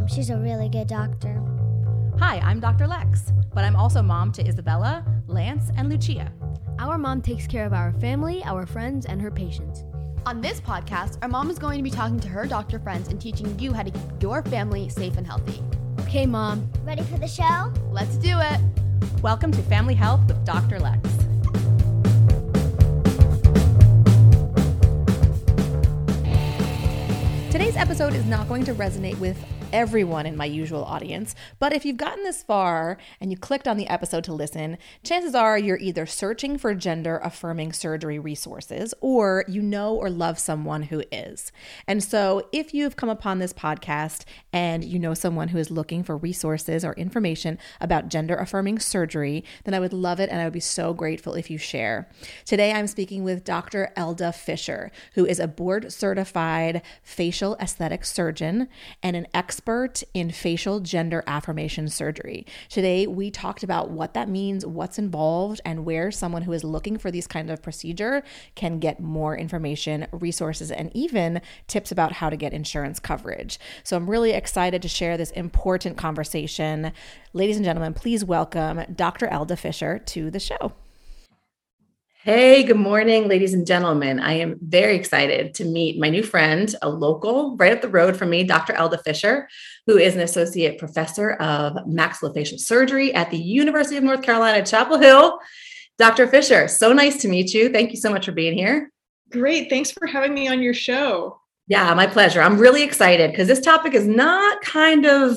mom. She's a really good doctor. Hi, I'm Dr. Lex, but I'm also mom to Isabella, Lance, and Lucia. Our mom takes care of our family, our friends, and her patients. On this podcast, our mom is going to be talking to her doctor friends and teaching you how to keep your family safe and healthy. Okay, mom. Ready for the show? Let's do it. Welcome to Family Health with Dr. Lex. Today's episode is not going to resonate with everyone in my usual audience, but if you've gotten this far and you clicked on the episode to listen, chances are you're either searching for gender affirming surgery resources or you know or love someone who is. And so if you've come upon this podcast and you know someone who is looking for resources or information about gender affirming surgery, then I would love it and I would be so grateful if you share. Today I'm speaking with Dr. Elda Fisher, who is a board certified facial aesthetic surgeon and an expert in facial gender affirmation surgery. Today, we talked about what that means, what's involved, and where someone who is looking for these kind of procedure can get more information, resources, and even tips about how to get insurance coverage. So I'm really excited to share this important conversation. Ladies and gentlemen, please welcome Dr. Elda Fisher to the show. Hey, good morning, ladies and gentlemen. I am very excited to meet my new friend, a local right up the road from me, Dr. Elda Fisher, who is an associate professor of maxillofacial surgery at the University of North Carolina, Chapel Hill. Dr. Fisher, so nice to meet you. Thank you so much for being here. Great. Thanks for having me on your show. Yeah, my pleasure. I'm really excited because this topic is not kind of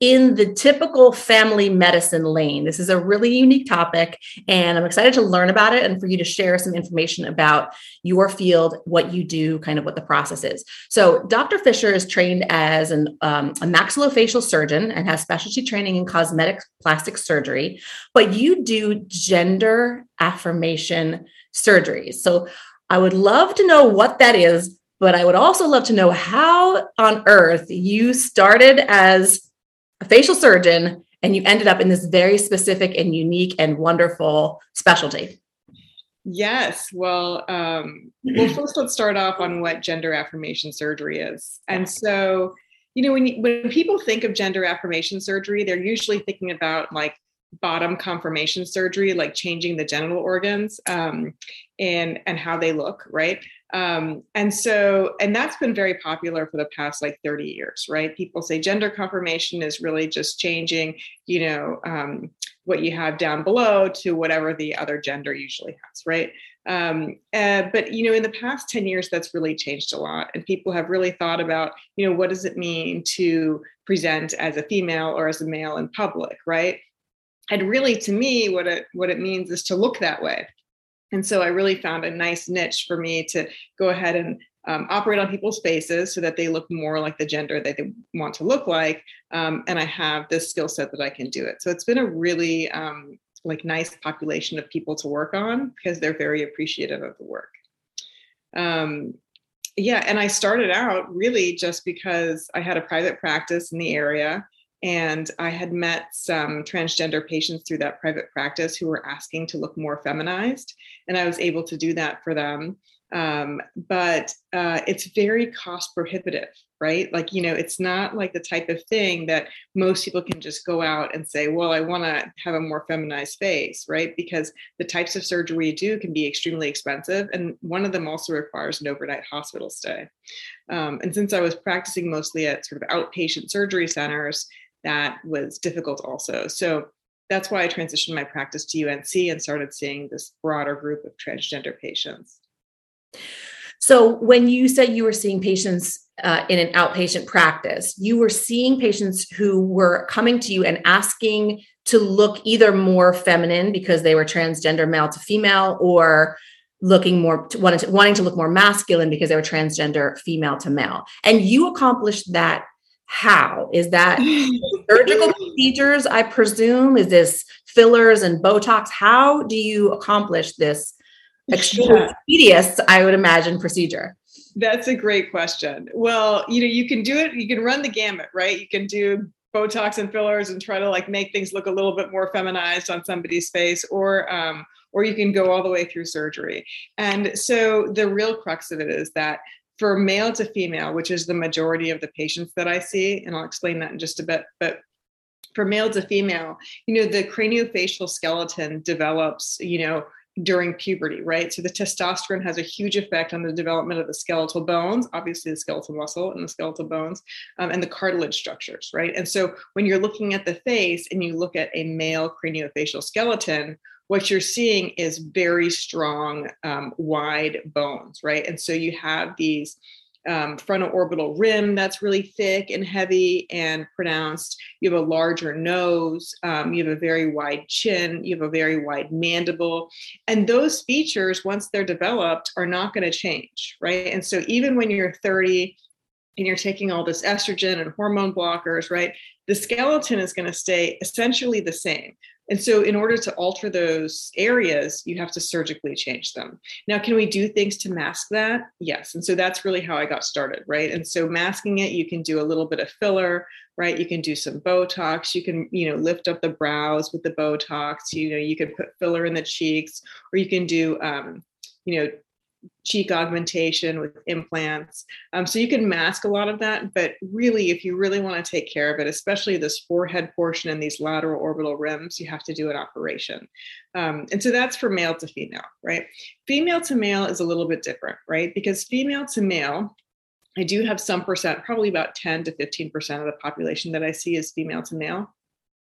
in the typical family medicine lane. This is a really unique topic, and I'm excited to learn about it and for you to share some information about your field, what you do, kind of what the process is. So, Dr. Fisher is trained as an, um, a maxillofacial surgeon and has specialty training in cosmetic plastic surgery, but you do gender affirmation surgeries. So, I would love to know what that is but I would also love to know how on earth you started as a facial surgeon and you ended up in this very specific and unique and wonderful specialty. Yes. Well, um, well, first let's start off on what gender affirmation surgery is. And so, you know, when when people think of gender affirmation surgery, they're usually thinking about like bottom confirmation surgery, like changing the genital organs um, and and how they look, right? Um, and so, and that's been very popular for the past like 30 years, right? People say gender confirmation is really just changing, you know, um, what you have down below to whatever the other gender usually has, right? Um, uh, but you know, in the past 10 years, that's really changed a lot, and people have really thought about, you know, what does it mean to present as a female or as a male in public, right? And really, to me, what it what it means is to look that way and so I really found a nice niche for me to go ahead and um, operate on people's faces so that they look more like the gender that they want to look like. Um, and I have this skill set that I can do it. So it's been a really um, like nice population of people to work on because they're very appreciative of the work. Um, yeah, and I started out really just because I had a private practice in the area and I had met some transgender patients through that private practice who were asking to look more feminized. And I was able to do that for them. Um, but uh, it's very cost prohibitive, right? Like, you know, it's not like the type of thing that most people can just go out and say, well, I want to have a more feminized face, right? Because the types of surgery you do can be extremely expensive. And one of them also requires an overnight hospital stay. Um, and since I was practicing mostly at sort of outpatient surgery centers, that was difficult also. So that's why I transitioned my practice to UNC and started seeing this broader group of transgender patients. So, when you said you were seeing patients uh, in an outpatient practice, you were seeing patients who were coming to you and asking to look either more feminine because they were transgender male to female or looking more wanting to, wanting to look more masculine because they were transgender female to male and you accomplished that how? Is that surgical procedures i presume? Is this fillers and botox? How do you accomplish this extremely yeah. tedious i would imagine procedure? That's a great question. Well you know you can do it you can run the gamut right? You can do botox and fillers and try to like make things look a little bit more feminized on somebody's face or um, or you can go all the way through surgery. And so the real crux of it is that for male to female, which is the majority of the patients that I see, and I'll explain that in just a bit, but for male to female, you know, the craniofacial skeleton develops, you know, during puberty, right? So the testosterone has a huge effect on the development of the skeletal bones, obviously the skeletal muscle and the skeletal bones, um, and the cartilage structures, right? And so when you're looking at the face and you look at a male craniofacial skeleton, what you're seeing is very strong, um, wide bones, right? And so you have these um, frontal orbital rim that's really thick and heavy and pronounced. You have a larger nose. Um, you have a very wide chin. You have a very wide mandible. And those features, once they're developed, are not going to change, right? And so even when you're 30 and you're taking all this estrogen and hormone blockers, right? The skeleton is going to stay essentially the same. And so, in order to alter those areas, you have to surgically change them. Now, can we do things to mask that? Yes. And so, that's really how I got started, right? And so, masking it, you can do a little bit of filler, right? You can do some Botox. You can, you know, lift up the brows with the Botox. You know, you can put filler in the cheeks, or you can do, um, you know, cheek augmentation with implants. Um, so you can mask a lot of that, but really, if you really want to take care of it, especially this forehead portion and these lateral orbital rims, you have to do an operation. Um, and so that's for male to female, right? Female to male is a little bit different, right? Because female to male, I do have some percent, probably about 10 to 15% of the population that I see is female to male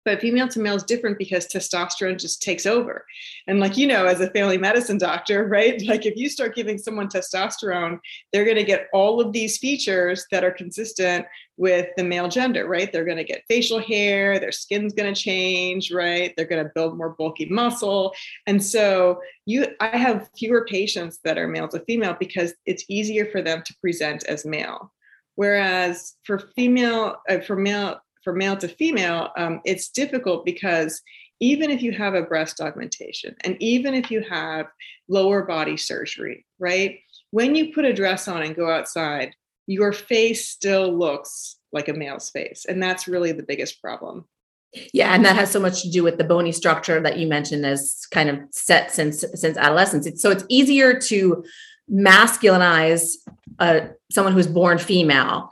but female to male is different because testosterone just takes over. And like you know as a family medicine doctor right like if you start giving someone testosterone they're going to get all of these features that are consistent with the male gender right? They're going to get facial hair their skin's going to change right? They're going to build more bulky muscle. And so you i have fewer patients that are male to female because it's easier for them to present as male. Whereas for female uh, for male for male to female, um, it's difficult because even if you have a breast augmentation and even if you have lower body surgery, right? When you put a dress on and go outside, your face still looks like a male's face. And that's really the biggest problem. Yeah, and that has so much to do with the bony structure that you mentioned as kind of set since since adolescence. It's, so it's easier to masculinize uh, someone who's born female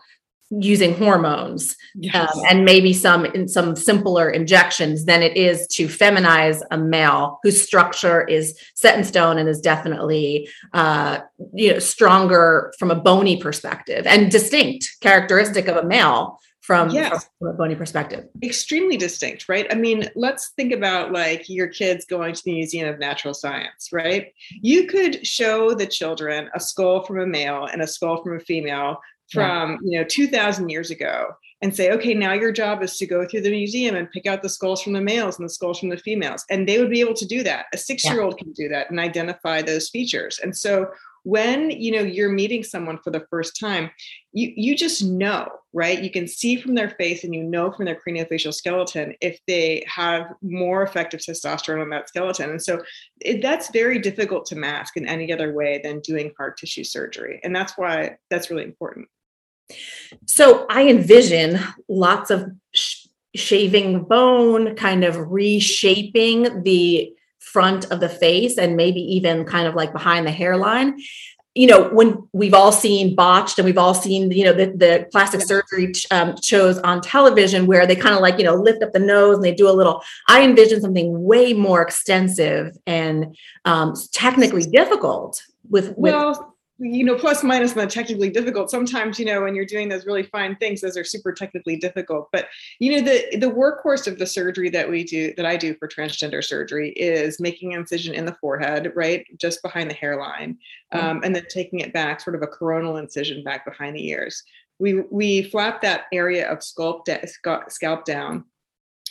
using hormones yes. um, and maybe some in some simpler injections than it is to feminize a male whose structure is set in stone and is definitely uh, you know stronger from a bony perspective and distinct characteristic of a male from, from a bony perspective. Extremely distinct right? I mean let's think about like your kids going to the museum of natural science right? You could show the children a skull from a male and a skull from a female from yeah. you know 2000 years ago and say okay now your job is to go through the museum and pick out the skulls from the males and the skulls from the females. And they would be able to do that. A six year old can do that and identify those features. And so when you know you're meeting someone for the first time you you just know right? You can see from their face and you know from their craniofacial skeleton if they have more effective testosterone on that skeleton. And so it, that's very difficult to mask in any other way than doing hard tissue surgery. And that's why that's really important so I envision lots of sh- shaving bone, kind of reshaping the front of the face and maybe even kind of like behind the hairline. You know, when we've all seen botched and we've all seen, you know, the, the plastic surgery um, shows on television where they kind of like, you know, lift up the nose and they do a little. I envision something way more extensive and um, technically difficult with, with well, you know, plus minus the technically difficult. Sometimes, you know, when you're doing those really fine things, those are super technically difficult. But you know, the the workhorse of the surgery that we do, that I do for transgender surgery, is making an incision in the forehead, right, just behind the hairline, mm-hmm. um, and then taking it back, sort of a coronal incision back behind the ears. We we flap that area of scalp scalp down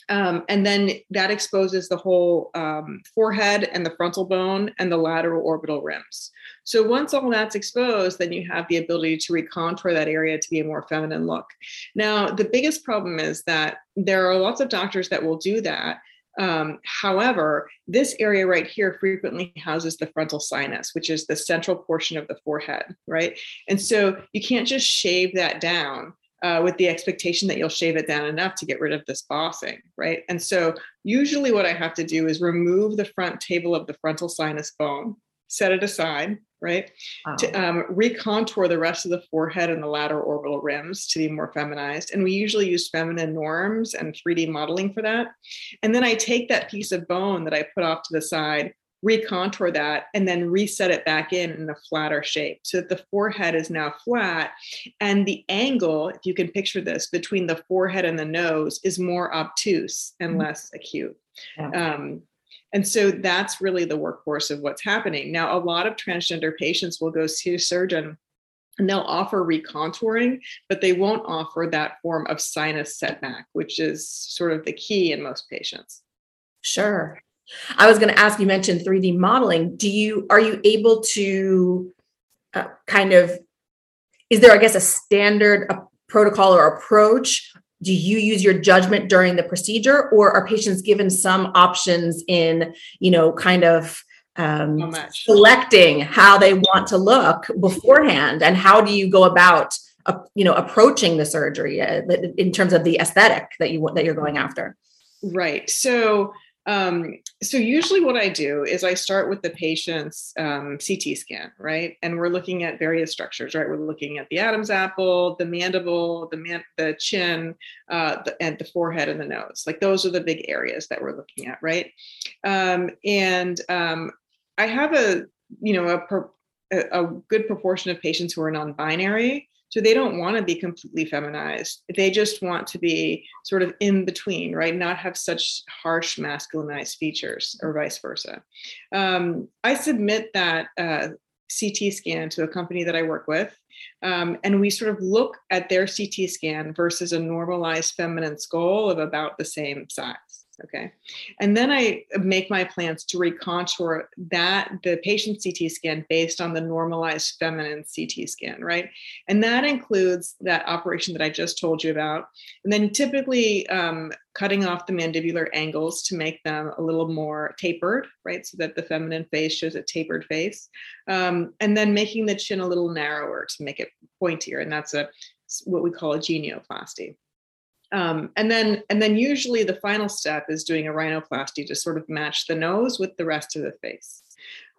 um, and then that exposes the whole um, forehead and the frontal bone and the lateral orbital rims. So once all that's exposed, then you have the ability to recontour that area to be a more feminine look. Now, the biggest problem is that there are lots of doctors that will do that. Um, however, this area right here frequently houses the frontal sinus, which is the central portion of the forehead, right? And so you can't just shave that down uh, with the expectation that you'll shave it down enough to get rid of this bossing, right? And so usually what I have to do is remove the front table of the frontal sinus bone, set it aside, right? Wow. To um, recontour the rest of the forehead and the lateral orbital rims to be more feminized. And we usually use feminine norms and 3D modeling for that. And then I take that piece of bone that I put off to the side, recontour that, and then reset it back in in a flatter shape so that the forehead is now flat. And the angle, if you can picture this, between the forehead and the nose is more obtuse and Mhm. less acute. Yeah. Um, and so that's really the workhorse of what's happening. Now, a lot of transgender patients will go see a surgeon and they'll offer recontouring, but they won't offer that form of sinus setback, which is sort of the key in most patients. Sure. I was going to ask you mentioned 3D modeling. Do you are you able to uh, kind of is there I guess a standard a protocol or approach? Do you use your judgment during the procedure or are patients given some options in, you know, kind of um, selecting how they want to look beforehand and how do you go about uh, you know approaching the surgery uh, in terms of the aesthetic that you that you're going after Right. So, um, so usually what I do is I start with the patient's um, CT scan, right? And we're looking at various structures, right? We're looking at the Adam's apple, the mandible, the man, the chin, uh, the, and the forehead and the nose. Like those are the big areas that we're looking at, right? Um, and um, I have a, you know, a, a, a good proportion of patients who are non-binary. So they don't want to be completely feminized. They just want to be sort of in between, right? Not have such harsh masculinized features or vice versa. Um, I submit that uh, CT scan to a company that I work with. Um, and we sort of look at their CT scan versus a normalized feminine skull of about the same size. Okay. And then I make my plans to recontour that the patient CT scan based on the normalized feminine CT scan, right? And that includes that operation that I just told you about. And then typically um, cutting off the mandibular angles to make them a little more tapered, right? So that the feminine face shows a tapered face. Um, and then making the chin a little narrower to make it pointier. And that's a what we call a genioplasty. Um, and then and then usually the final step is doing a rhinoplasty to sort of match the nose with the rest of the face.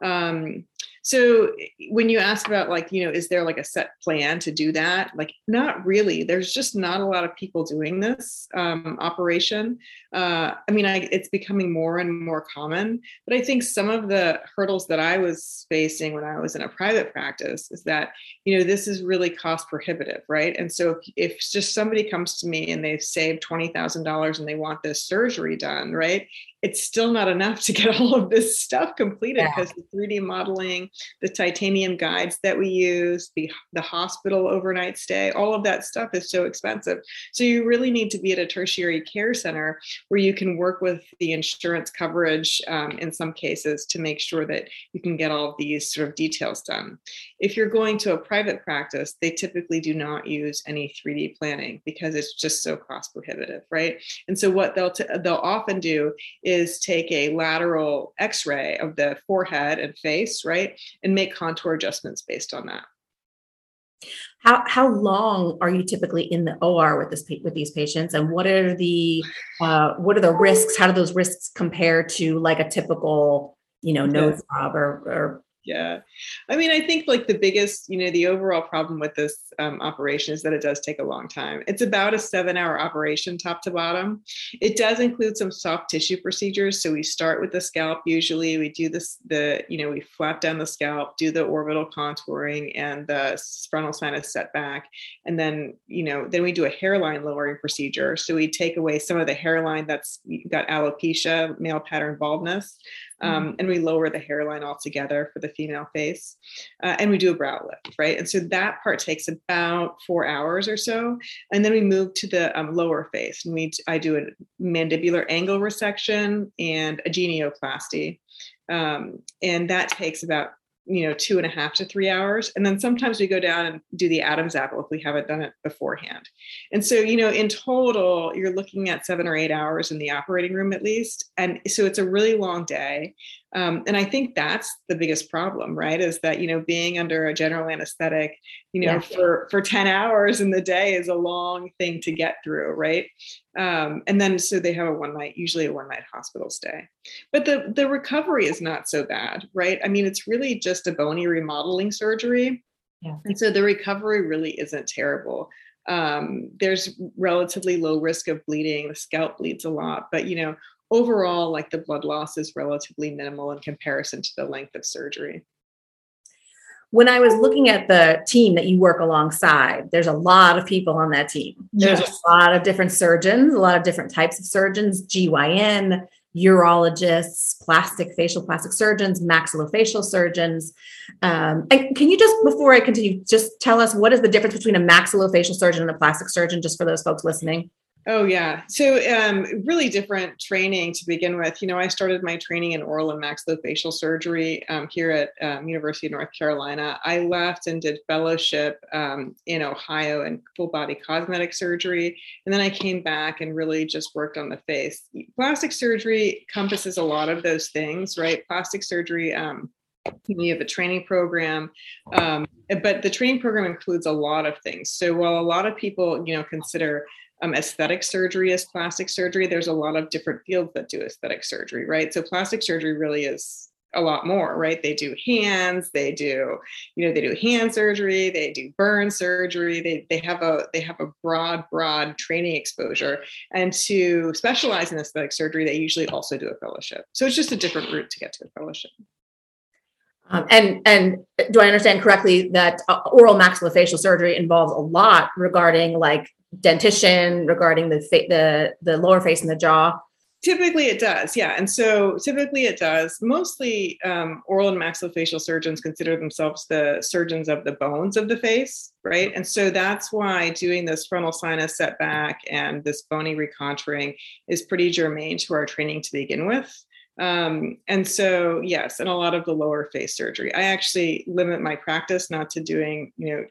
Um, so when you ask about like you know is there like a set plan to do that? Like not really. There's just not a lot of people doing this um, operation. Uh, i mean I, it's becoming more and more common but i think some of the hurdles that i was facing when i was in a private practice is that you know this is really cost prohibitive right? And so if, if just somebody comes to me and they've saved $20000 and they want this surgery done right it's still not enough to get all of this stuff completed Yeah. because the 3D modeling, the titanium guides that we use, the the hospital overnight stay, all of that stuff is so expensive. So you really need to be at a tertiary care center where you can work with the insurance coverage um, in some cases to make sure that you can get all of these sort of details done. If you're going to a private practice, they typically do not use any 3D planning because it's just so cost prohibitive, right? And so what they'll t- they'll often do is take a lateral x-ray of the forehead and face right and make contour adjustments based on that. How how long are you typically in the OR with this with these patients, and what are the uh, what are the risks? How do those risks compare to like a typical you know nose job or or yeah. I mean i think like the biggest you know the overall problem with this um, operation is that it does take a long time. It's about a seven hour operation top to bottom. It does include some soft tissue procedures. So we start with the scalp. Usually we do this the you know we flap down the scalp do the orbital contouring and the frontal sinus setback. And then you know then we do a hairline lowering procedure. So we take away some of the hairline that's got alopecia male pattern baldness um, and we lower the hairline altogether for the female face uh, and we do a brow lift right? And so that part takes about four hours or so and then we move to the um, lower face and we i do a mandibular angle resection and a genioplasty um, and that takes about you know two and a half to three hours. And then sometimes we go down and do the adam's apple if we haven't done it beforehand. And so you know in total you're looking at seven or eight hours in the operating room at least. And so it's a really long day Um, and I think that's the biggest problem, right? Is that you know being under a general anesthetic, you know, yeah. for for ten hours in the day is a long thing to get through, right? Um, and then so they have a one night, usually a one night hospital stay. But the the recovery is not so bad, right? I mean, it's really just a bony remodeling surgery. Yeah. And so the recovery really isn't terrible. Um, there's relatively low risk of bleeding. The scalp bleeds a lot, but you know, overall, like the blood loss is relatively minimal in comparison to the length of surgery. When I was looking at the team that you work alongside, there's a lot of people on that team. There's yes. a lot of different surgeons, a lot of different types of surgeons, GYN, urologists, plastic facial plastic surgeons, maxillofacial surgeons. Um, and can you just, before I continue, just tell us what is the difference between a maxillofacial surgeon and a plastic surgeon, just for those folks listening? Oh yeah, so um, really different training to begin with. You know, I started my training in oral and maxillofacial surgery um, here at um, University of North Carolina. I left and did fellowship um, in Ohio in full body cosmetic surgery, and then I came back and really just worked on the face. Plastic surgery encompasses a lot of those things, right? Plastic surgery. Um, you have a training program um, but the training program includes a lot of things so while a lot of people you know consider um, aesthetic surgery as plastic surgery. There's a lot of different fields that do aesthetic surgery, right? So plastic surgery really is a lot more, right? They do hands, they do, you know, they do hand surgery, they do burn surgery. They they have a they have a broad, broad training exposure. And to specialize in aesthetic surgery, they usually also do a fellowship. So it's just a different route to get to a fellowship. Um, and and do I understand correctly that uh, oral maxillofacial surgery involves a lot regarding like dentition regarding the fa- the the lower face and the jaw? Typically, it does, yeah. And so, typically, it does. Mostly, um, oral and maxillofacial surgeons consider themselves the surgeons of the bones of the face, right? And so that's why doing this frontal sinus setback and this bony recontouring is pretty germane to our training to begin with. Um, and so, yes, and a lot of the lower face surgery. I actually limit my practice not to doing, you know,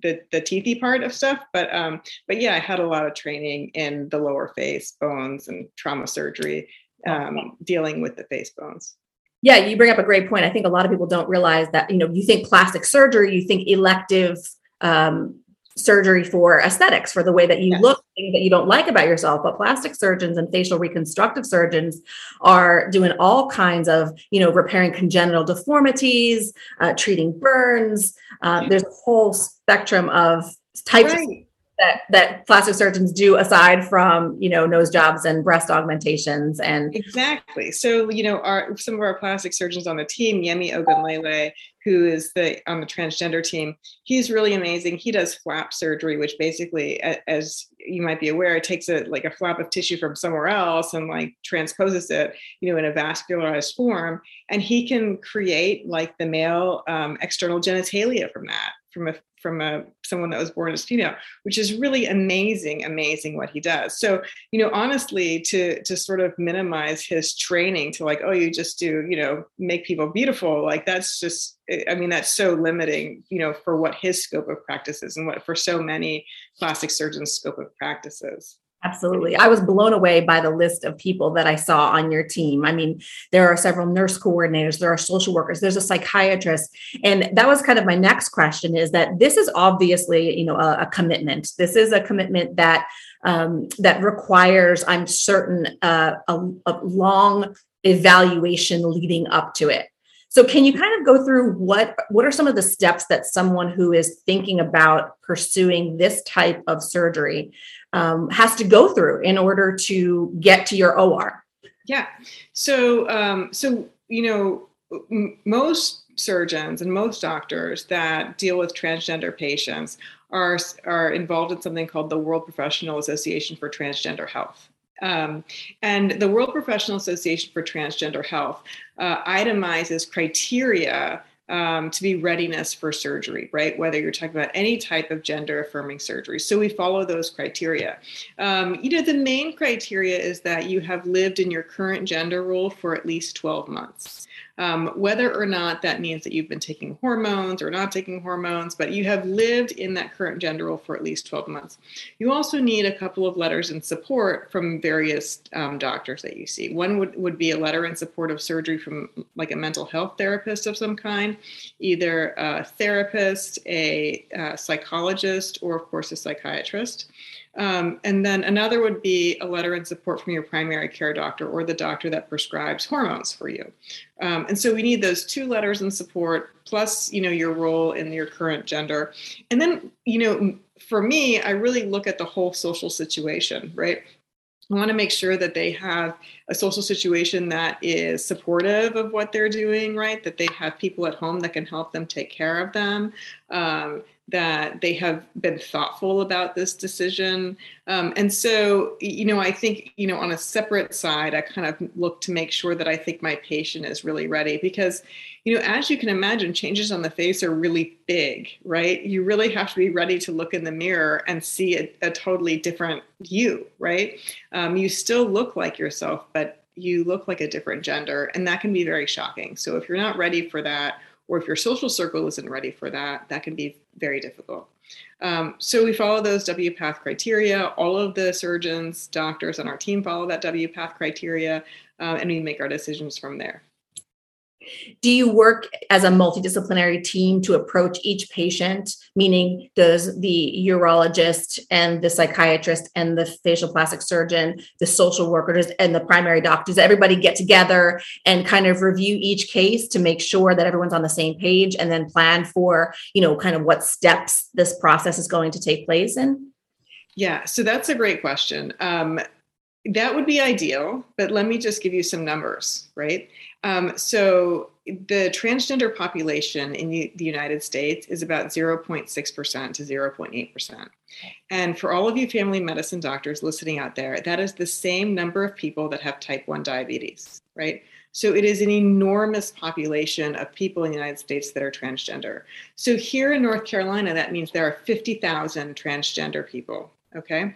the the teethy part of stuff but um but yeah i had a lot of training in the lower face bones and trauma surgery um dealing with the face bones. Yeah you bring up a great point. I think a lot of people don't realize that you know you think plastic surgery you think elective um surgery for aesthetics for the way that you yes. look things that you don't like about yourself but plastic surgeons and facial reconstructive surgeons are doing all kinds of you know repairing congenital deformities uh, treating burns uh, there's a whole spectrum of types right. That that plastic surgeons do aside from you know nose jobs and breast augmentations and exactly. So you know our some of our plastic surgeons on the team yemi ogunlele who is the on the transgender team he's really amazing. He does flap surgery which basically as you might be aware it takes a like a flap of tissue from somewhere else and like transposes it you know in a vascularized form. And he can create like the male um, external genitalia from that from a from a someone that was born as female which is really amazing amazing what he does. So you know honestly to to sort of minimize his training to like oh you just do you know make people beautiful like that's just i mean that's so limiting you know for what his scope of practice is and what for so many plastic surgeons scope of practices Absolutely. I was blown away by the list of people that I saw on your team. I mean, there are several nurse coordinators, there are social workers, there's a psychiatrist. And that was kind of my next question is that this is obviously, you know, a, a commitment. This is a commitment that um, that requires, I'm certain, uh, a, a long evaluation leading up to it. So can you kind of go through what what are some of the steps that someone who is thinking about pursuing this type of surgery um, has to go through in order to get to your OR? Yeah. So um, so you know m- most surgeons and most doctors that deal with transgender patients are are involved in something called the World Professional Association for Transgender Health. Um, and the World Professional Association for Transgender Health uh, itemizes criteria um, to be readiness for surgery, right? Whether you're talking about any type of gender affirming surgery. So we follow those criteria. Um, you know, the main criteria is that you have lived in your current gender role for at least 12 months. Um, whether or not that means that you've been taking hormones or not taking hormones, but you have lived in that current gender role for at least 12 months. You also need a couple of letters in support from various um, doctors that you see. One would, would be a letter in support of surgery from like a mental health therapist of some kind, either a therapist, a, a psychologist, or of course a psychiatrist. Um, and then another would be a letter in support from your primary care doctor or the doctor that prescribes hormones for you. Um, and so we need those two letters in support, plus, you know, your role in your current gender. And then, you know, for me, I really look at the whole social situation, right? I want to make sure that they have a social situation that is supportive of what they're doing, right? That they have people at home that can help them take care of them, um, that they have been thoughtful about this decision. Um, and so, you know, I think, you know, on a separate side, I kind of look to make sure that I think my patient is really ready because, you know, as you can imagine, changes on the face are really big, right? You really have to be ready to look in the mirror and see a, a totally different you, right? Um, you still look like yourself, but you look like a different gender, and that can be very shocking. So if you're not ready for that, or if your social circle isn't ready for that, that can be very difficult. Um, so we follow those WPATH criteria. All of the surgeons, doctors on our team follow that WPATH criteria, uh, and we make our decisions from there. Do you work as a multidisciplinary team to approach each patient? Meaning, does the urologist and the psychiatrist and the facial plastic surgeon, the social workers, and the primary doctors, everybody get together and kind of review each case to make sure that everyone's on the same page and then plan for, you know, kind of what steps this process is going to take place in? Yeah, so that's a great question. Um, that would be ideal, but let me just give you some numbers, right? Um, so the transgender population in the, United States is about 0.6% to 0.8%. And for all of you family medicine doctors listening out there, that is the same number of people that have type 1 diabetes, right? So it is an enormous population of people in the United States that are transgender. So here in North Carolina, that means there are 50,000 transgender people Okay.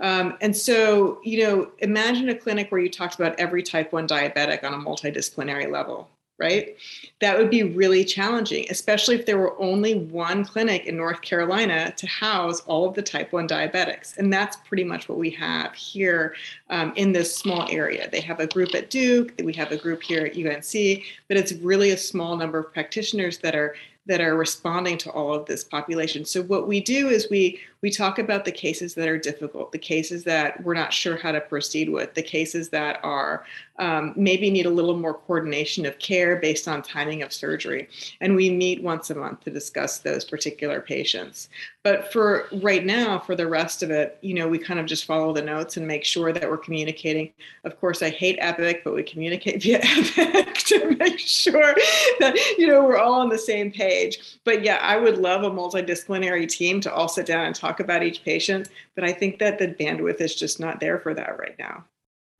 Um, and so, you know, imagine a clinic where you talked about every type 1 diabetic on a multidisciplinary level, right? That would be really challenging, especially if there were only one clinic in North Carolina to house all of the type 1 diabetics. And that's pretty much what we have here um, in this small area. They have a group at Duke, we have a group here at UNC, but it's really a small number of practitioners that are that are responding to all of this population. So what we do is we we talk about the cases that are difficult, the cases that we're not sure how to proceed with, the cases that are um, maybe need a little more coordination of care based on timing of surgery. And we meet once a month to discuss those particular patients. But for right now, for the rest of it, you know, we kind of just follow the notes and make sure that we're communicating. Of course, I hate Epic, but we communicate via Epic to make sure that, you know, we're all on the same page. But yeah, I would love a multidisciplinary team to all sit down and talk talk about each patient, but I think that the bandwidth is just not there for that right now.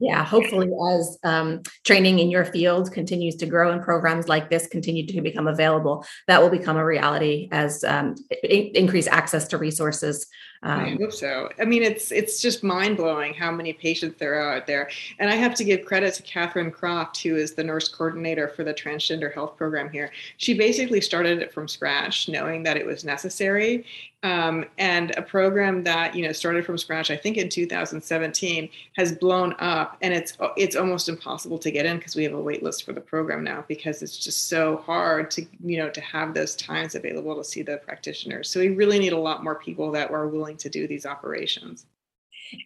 Yeah, hopefully, as um, training in your field continues to grow and programs like this continue to become available, that will become a reality as um, I- increase access to resources um, I hope so. I mean, it's it's just mind blowing how many patients there are out there, and I have to give credit to Catherine Croft, who is the nurse coordinator for the transgender health program here. She basically started it from scratch, knowing that it was necessary, um, and a program that you know started from scratch. I think in 2017 has blown up, and it's it's almost impossible to get in because we have a wait list for the program now because it's just so hard to you know to have those times available to see the practitioners. So we really need a lot more people that are willing willing to do these operations.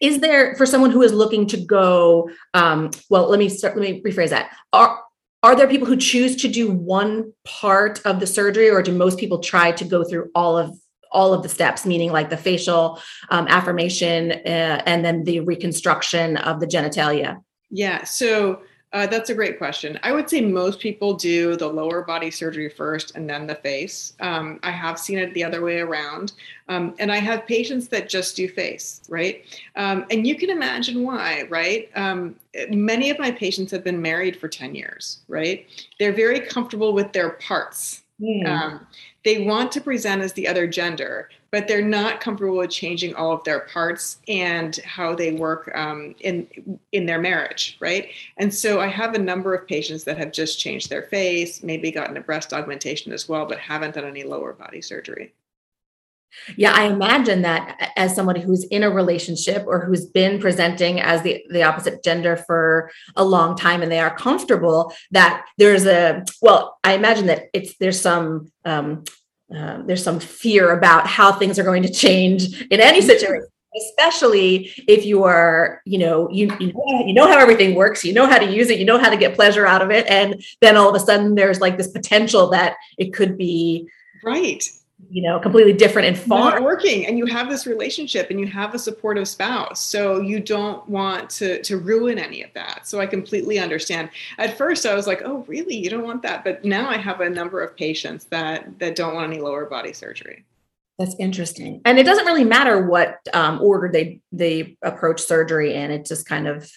Is there for someone who is looking to go um, well let me start let me rephrase that. Are are there people who choose to do one part of the surgery or do most people try to go through all of all of the steps meaning like the facial um, affirmation uh, and then the reconstruction of the genitalia? Yeah so uh, that's a great question. I would say most people do the lower body surgery first and then the face. Um, I have seen it the other way around. Um, and I have patients that just do face, right? Um, and you can imagine why, right? Um, many of my patients have been married for 10 years, right? They're very comfortable with their parts. Mm. They want to present as the other gender, but they're not comfortable with changing all of their parts and how they work um, in in their marriage, right? And so I have a number of patients that have just changed their face, maybe gotten a breast augmentation as well, but haven't done any lower body surgery. Yeah, I imagine that as somebody who's in a relationship or who's been presenting as the, the opposite gender for a long time and they are comfortable, that there's a well, I imagine that it's there's some um, uh, there's some fear about how things are going to change in any situation especially if you are you know you, you know you know how everything works you know how to use it you know how to get pleasure out of it and then all of a sudden there's like this potential that it could be right you know completely different and far. Not working and you have this relationship and you have a supportive spouse so you don't want to to ruin any of that. So i completely understand. At first i was like oh really? You don't want that? But now i have a number of patients that that don't want any lower body surgery. That's interesting. And it doesn't really matter what um, order they they approach surgery in. It just kind of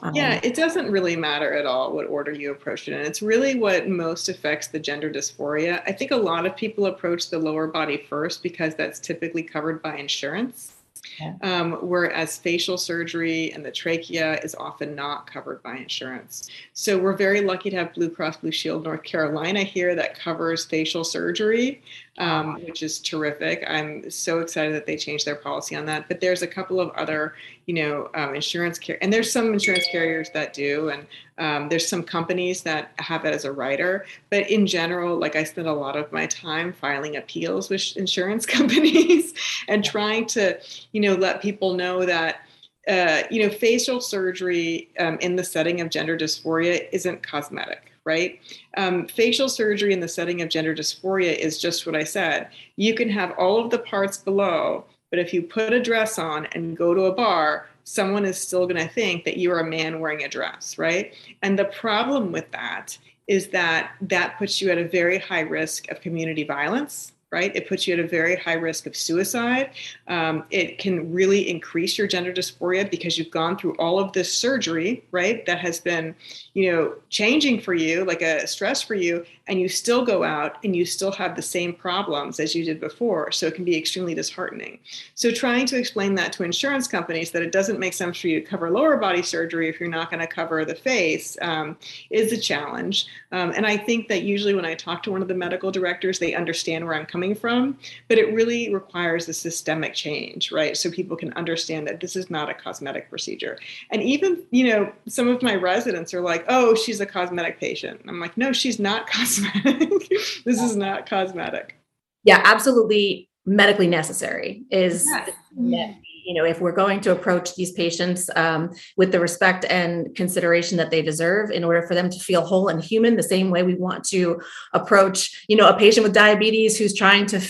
um, yeah, it doesn't really matter at all what order you approach it in. It's really what most affects the gender dysphoria. I think a lot of people approach the lower body first because that's typically covered by insurance. Yeah. Um, whereas facial surgery and the trachea is often not covered by insurance. So we're very lucky to have Blue Cross Blue Shield North Carolina here that covers facial surgery um, which is terrific. I'm so excited that they changed their policy on that. But there's a couple of other, you know, um, insurance care, and there's some insurance carriers that do, and um, there's some companies that have it as a rider. But in general, like I spend a lot of my time filing appeals with insurance companies and trying to, you know, let people know that. Uh, you know, facial surgery um, in the setting of gender dysphoria isn't cosmetic right? Um, facial surgery in the setting of gender dysphoria is just what I said. You can have all of the parts below, but if you put a dress on and go to a bar, someone is still going to think that you're a man wearing a dress, right? And the problem with that is that that puts you at a very high risk of community violence right? It puts you at a very high risk of suicide. Um, it can really increase your gender dysphoria because you've gone through all of this surgery, right? That has been, you know, changing for you, like a stress for you, and you still go out and you still have the same problems as you did before. So it can be extremely disheartening. So trying to explain that to insurance companies that it doesn't make sense for you to cover lower body surgery if you're not going to cover the face um, is a challenge. Um, and I think that usually when I talk to one of the medical directors, they understand where I'm coming from, but it really requires a systemic change, right? So people can understand that this is not a cosmetic procedure. And even, you know, some of my residents are like, oh, she's a cosmetic patient. I'm like, no, she's not cosmetic cosmetic. this is not cosmetic. Yeah, absolutely medically necessary is yes. You know if we're going to approach these patients um, with the respect and consideration that they deserve in order for them to feel whole and human the same way we want to approach you know a patient with diabetes who's trying to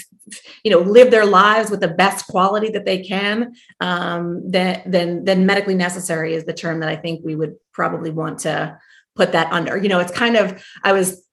you know live their lives with the best quality that they can um, then then then medically necessary is the term that i think we would probably want to put that under you know it's kind of i was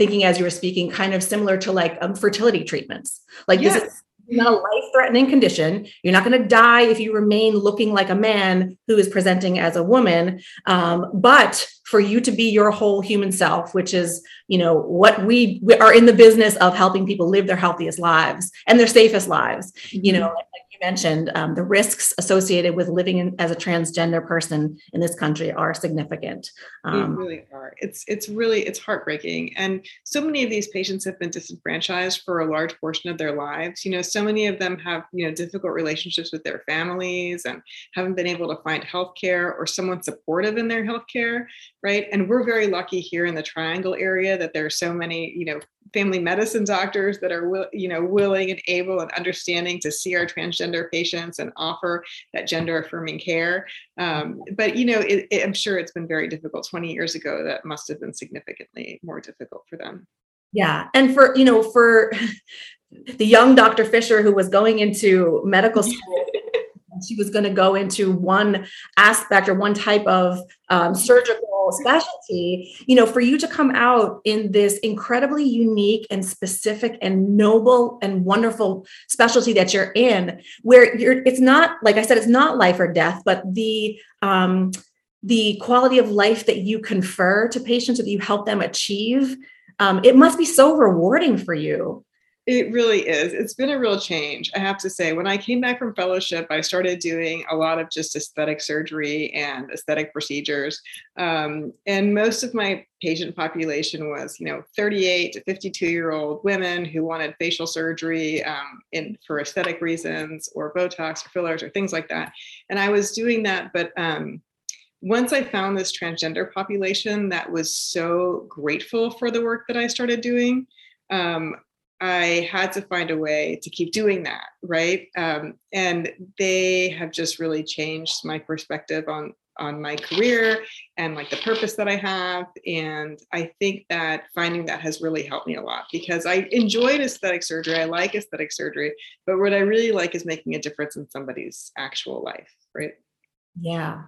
thinking as you were speaking, kind of similar to like um, fertility treatments. Like yes. this is not a life threatening condition. You're not going to die if you remain looking like a man who is presenting as a woman. Um, but for you to be your whole human self, which is, you know, what we, we, are in the business of helping people live their healthiest lives and their safest lives, you know, mm-hmm. like, mentioned, um, the risks associated with living in, as a transgender person in this country are significant. Um, they really are. It's it's really it's heartbreaking, and so many of these patients have been disenfranchised for a large portion of their lives. You know, so many of them have you know difficult relationships with their families and haven't been able to find health care or someone supportive in their health care, right? And we're very lucky here in the Triangle area that there are so many you know family medicine doctors that are you know willing and able and understanding to see our transgender patients and offer that gender affirming care. Um, but you know it, it, i'm sure it's been very difficult 20 years ago that must have been significantly more difficult for them. Yeah and for you know for the young dr fisher who was going into medical school she was going to go into one aspect or one type of um, surgical specialty, you know, for you to come out in this incredibly unique and specific and noble and wonderful specialty that you're in, where you're, it's not, like I said, it's not life or death, but the, um, the quality of life that you confer to patients that you help them achieve, um, it must be so rewarding for you It really is. It's been a real change, I have to say. When I came back from fellowship, I started doing a lot of just aesthetic surgery and aesthetic procedures. Um, and most of my patient population was, you know, 38 to 52 year old women who wanted facial surgery um, in, for aesthetic reasons or Botox or fillers or things like that. And I was doing that, but um, once I found this transgender population that was so grateful for the work that I started doing, um, I had to find a way to keep doing that, right? Um, and they have just really changed my perspective on on my career and like the purpose that I have. And I think that finding that has really helped me a lot because I enjoyed aesthetic surgery. I like aesthetic surgery, but what I really like is making a difference in somebody's actual life, right? Yeah,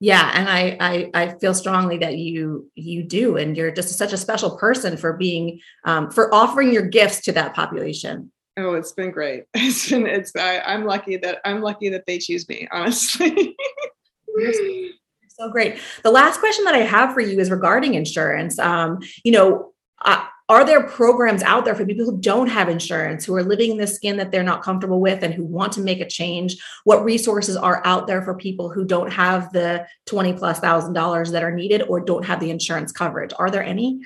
yeah and I, I i feel strongly that you you do and you're just such a special person for being um, for offering your gifts to that population. Oh it's been great. It's been it's I, i'm lucky that i'm lucky that they choose me honestly. So great. The last question that i have for you is regarding insurance. Um, you know I, are there programs out there for people who don't have insurance who are living in the skin that they're not comfortable with and who want to make a change? What resources are out there for people who don't have the 20 plus thousand dollars that are needed or don't have the insurance coverage? Are there any?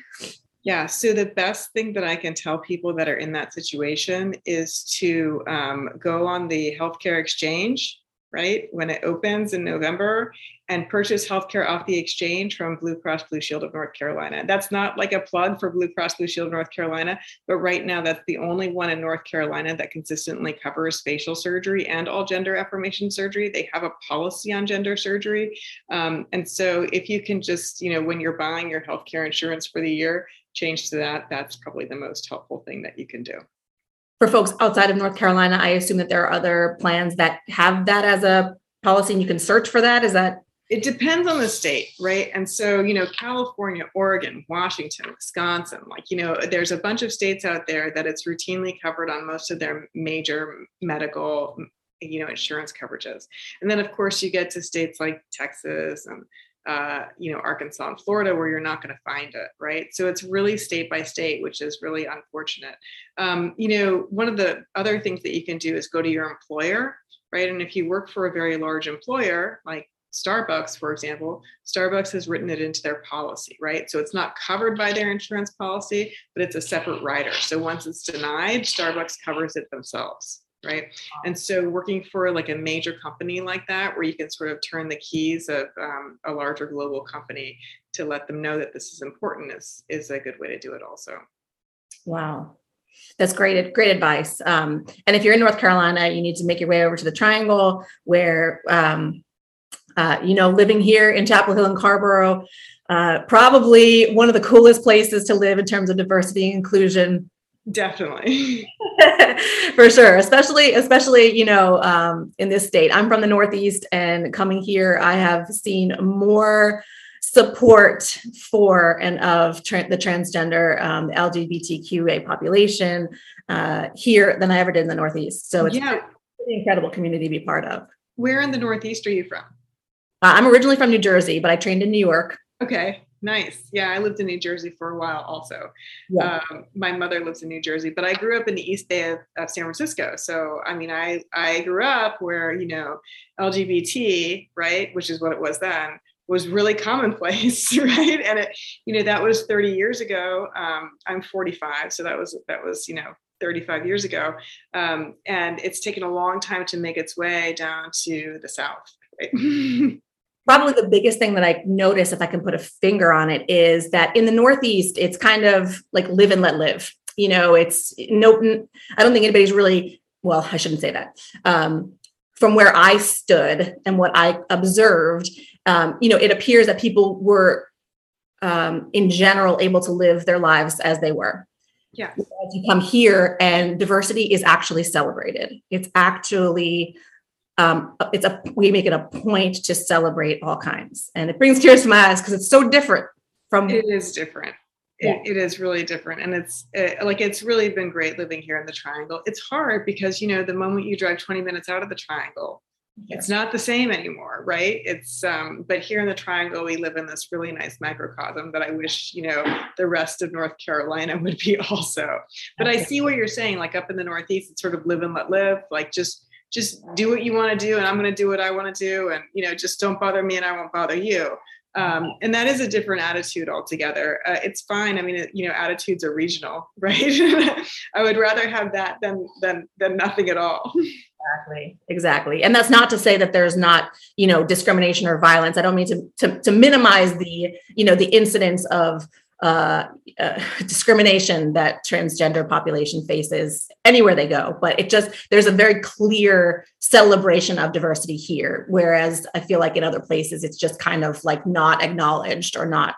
Yeah so the best thing that i can tell people that are in that situation is to um, go on the healthcare exchange right when it opens in november and purchase healthcare off the exchange from Blue Cross Blue Shield of North Carolina. That's not like a plug for Blue Cross Blue Shield of North Carolina, but right now that's the only one in North Carolina that consistently covers facial surgery and all gender affirmation surgery. They have a policy on gender surgery. Um, and so if you can just, you know, when you're buying your healthcare insurance for the year, change to that, that's probably the most helpful thing that you can do. For folks outside of North Carolina, I assume that there are other plans that have that as a policy and you can search for that. Is that it depends on the state, right? And so, you know, California, Oregon, Washington, Wisconsin, like, you know, there's a bunch of states out there that it's routinely covered on most of their major medical, you know, insurance coverages. And then, of course, you get to states like Texas and, uh, you know, Arkansas and Florida where you're not going to find it, right? So it's really state by state, which is really unfortunate. Um, you know, one of the other things that you can do is go to your employer right? And if you work for a very large employer, like Starbucks, for example, Starbucks has written it into their policy, right? So it's not covered by their insurance policy, but it's a separate rider. So once it's denied, Starbucks covers it themselves, right? And so working for like a major company like that, where you can sort of turn the keys of um, a larger global company to let them know that this is important, is is a good way to do it. Also. Wow. That's great, great advice. Um, and if you're in North Carolina, you need to make your way over to the Triangle, where um, uh, you know, living here in Chapel Hill and Carrboro, uh, probably one of the coolest places to live in terms of diversity and inclusion. Definitely. For sure, especially especially you know um, in this state. I'm from the Northeast, and coming here, I have seen more support for and of tra- the transgender um, LGBTQA population uh, here than I ever did in the Northeast. So it's yeah. an incredible community to be part of. Where in the Northeast are you from? Uh, I'm originally from New Jersey, but I trained in New York. Okay, nice. Yeah, I lived in New Jersey for a while also. Yeah. Um, my mother lives in New Jersey, but I grew up in the East Bay of, of, San Francisco. So, I mean, I, I grew up where, you know, LGBT, right, which is what it was then, was really commonplace, right? And it, you know, that was 30 years ago. Um, I'm 45, so that was, that was, you know, 35 years ago. Um, and it's taken a long time to make its way down to the South. Right? probably the biggest thing that I notice, if I can put a finger on it, is that in the Northeast, it's kind of like live and let live. You know, it's no, I don't think anybody's really, well, I shouldn't say that. Um, from where I stood and what I observed, um, you know, it appears that people were, um, in general, able to live their lives as they were. Yeah. As you come here, and diversity is actually celebrated. It's actually um, it's a we make it a point to celebrate all kinds, and it brings tears to my eyes because it's so different from. It is different. Yeah. It, it is really different, and it's it, like it's really been great living here in the Triangle. It's hard because you know the moment you drive 20 minutes out of the Triangle, it's not the same anymore right it's um but here in the triangle we live in this really nice microcosm that i wish you know the rest of north carolina would be also but i see what you're saying like up in the northeast it's sort of live and let live like just just do what you want to do and i'm going to do what i want to do and you know just don't bother me and i won't bother you. Um, and that is a different attitude altogether. Uh, it's fine i mean you know attitudes are regional right? I would rather have that than than than nothing at all. Exactly exactly. And that's not to say that there's not you know discrimination or violence. I don't mean to to, to minimize the you know the incidence of uh, uh, discrimination that transgender population faces anywhere they go. But it just there's a very clear celebration of diversity here whereas i feel like in other places it's just kind of like not acknowledged or not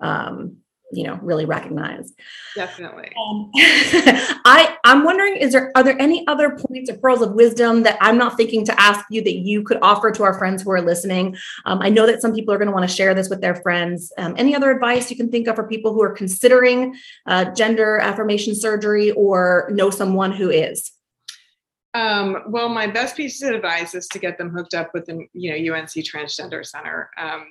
um, you know really recognized definitely. Um, i i'm wondering is there are there any other points or pearls of wisdom that i'm not thinking to ask you that you could offer to our friends who are listening? Um, i know that some people are going to want to share this with their friends. Um, any other advice you can think of for people who are considering uh, gender affirmation surgery or know someone who is? Um, well, my best piece of advice is to get them hooked up with the you know UNC Transgender Center, um,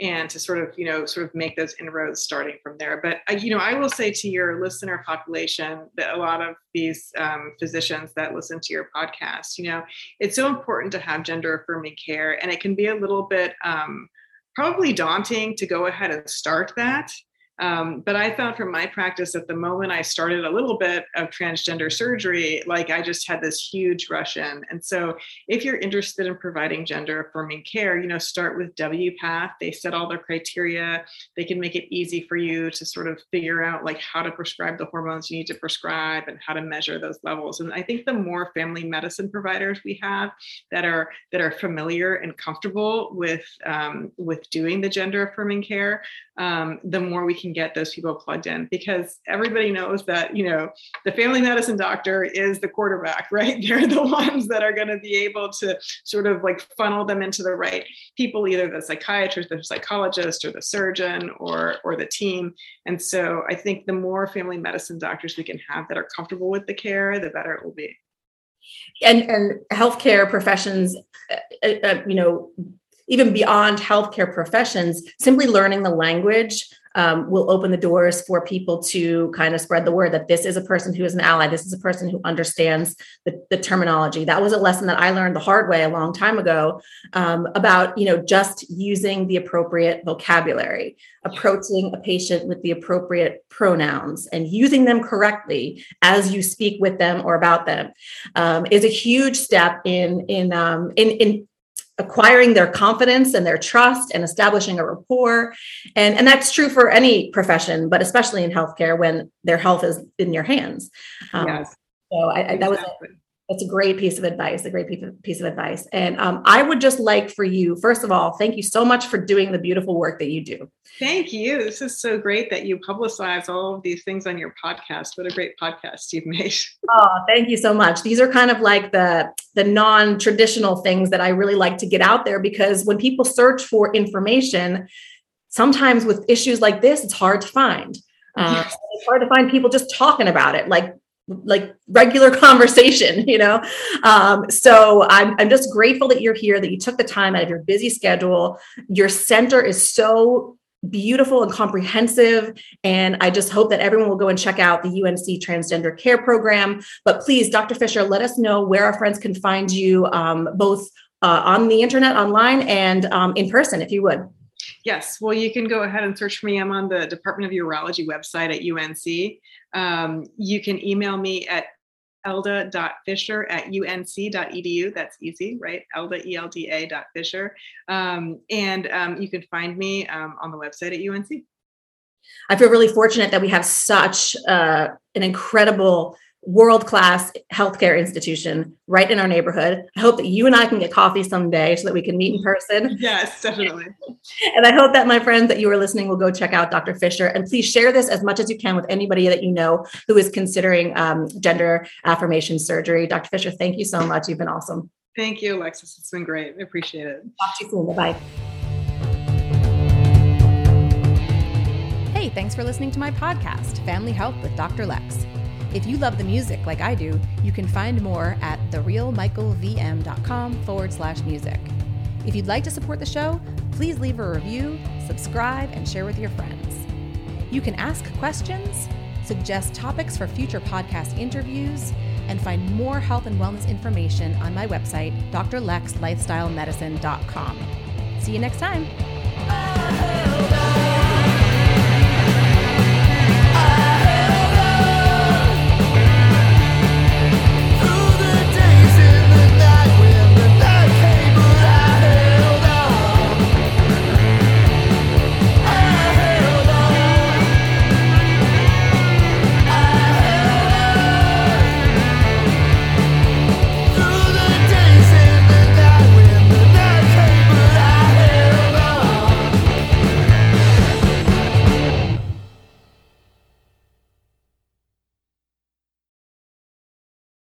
and to sort of you know sort of make those inroads starting from there. But uh, you know, I will say to your listener population that a lot of these um, physicians that listen to your podcast, you know, it's so important to have gender affirming care, and it can be a little bit um, probably daunting to go ahead and start that um, but I found from my practice that the moment I started a little bit of transgender surgery, like I just had this huge rush in. And so if you're interested in providing gender affirming care, you know, start with WPATH. They set all their criteria. They can make it easy for you to sort of figure out like how to prescribe the hormones you need to prescribe and how to measure those levels. And I think the more family medicine providers we have that are that are familiar and comfortable with um, with doing the gender affirming care, um, the more we can get those people plugged in because everybody knows that you know the family medicine doctor is the quarterback right? They're the ones that are going to be able to sort of like funnel them into the right people either the psychiatrist the psychologist or the surgeon or or the team. And so i think the more family medicine doctors we can have that are comfortable with the care the better it will be. And and healthcare professions uh, uh, uh you know even beyond healthcare professions, simply learning the language um, will open the doors for people to kind of spread the word that this is a person who is an ally. This is a person who understands the, the terminology. That was a lesson that I learned the hard way a long time ago um, about, you know, just using the appropriate vocabulary, approaching a patient with the appropriate pronouns and using them correctly as you speak with them or about them um, is a huge step in in um, in in acquiring their confidence and their trust and establishing a rapport. And and that's true for any profession but especially in healthcare when their health is in your hands. Um, yes. so I, I, that was that's a great piece of advice, a great piece of advice. And um, I would just like for you, first of all, thank you so much for doing the beautiful work that you do. Thank you. This is so great that you publicize all of these things on your podcast. What a great podcast you've made. Oh, thank you so much. These are kind of like the the non-traditional things that I really like to get out there because when people search for information, sometimes with issues like this, it's hard to find. Uh, it's hard to find people just talking about it. Like like regular conversation you know? Um, so I'm, I'm just grateful that you're here that you took the time out of your busy schedule. Your center is so beautiful and comprehensive and i just hope that everyone will go and check out the unc transgender care program. But please dr fisher let us know where our friends can find you um, both uh, on the internet online and um, in person if you would Yes, well, you can go ahead and search for me. I'm on the Department of Urology website at UNC. Um, you can email me at elda.fisher at unc.edu. That's easy, right? Elda, E-L-D-A dot Fisher. Um, and um, you can find me um, on the website at UNC. I feel really fortunate that we have such uh, an incredible world class healthcare institution right in our neighborhood. I hope that you and I can get coffee someday so that we can meet in person. Yes, definitely. and I hope that my friends that you are listening will go check out Dr. Fisher and please share this as much as you can with anybody that you know who is considering um, gender affirmation surgery. Dr. Fisher, thank you so much. You've been awesome. Thank you, Alexis. It's been great. I appreciate it. Talk to you soon. Bye bye. Hey, thanks for listening to my podcast, Family Health with Dr. Lex. If you love the music like I do, you can find more at therealmichaelvm.com forward slash music. If you'd like to support the show, please leave a review, subscribe, and share with your friends. You can ask questions, suggest topics for future podcast interviews, and find more health and wellness information on my website, drlexlifestylemedicine.com. See you next time.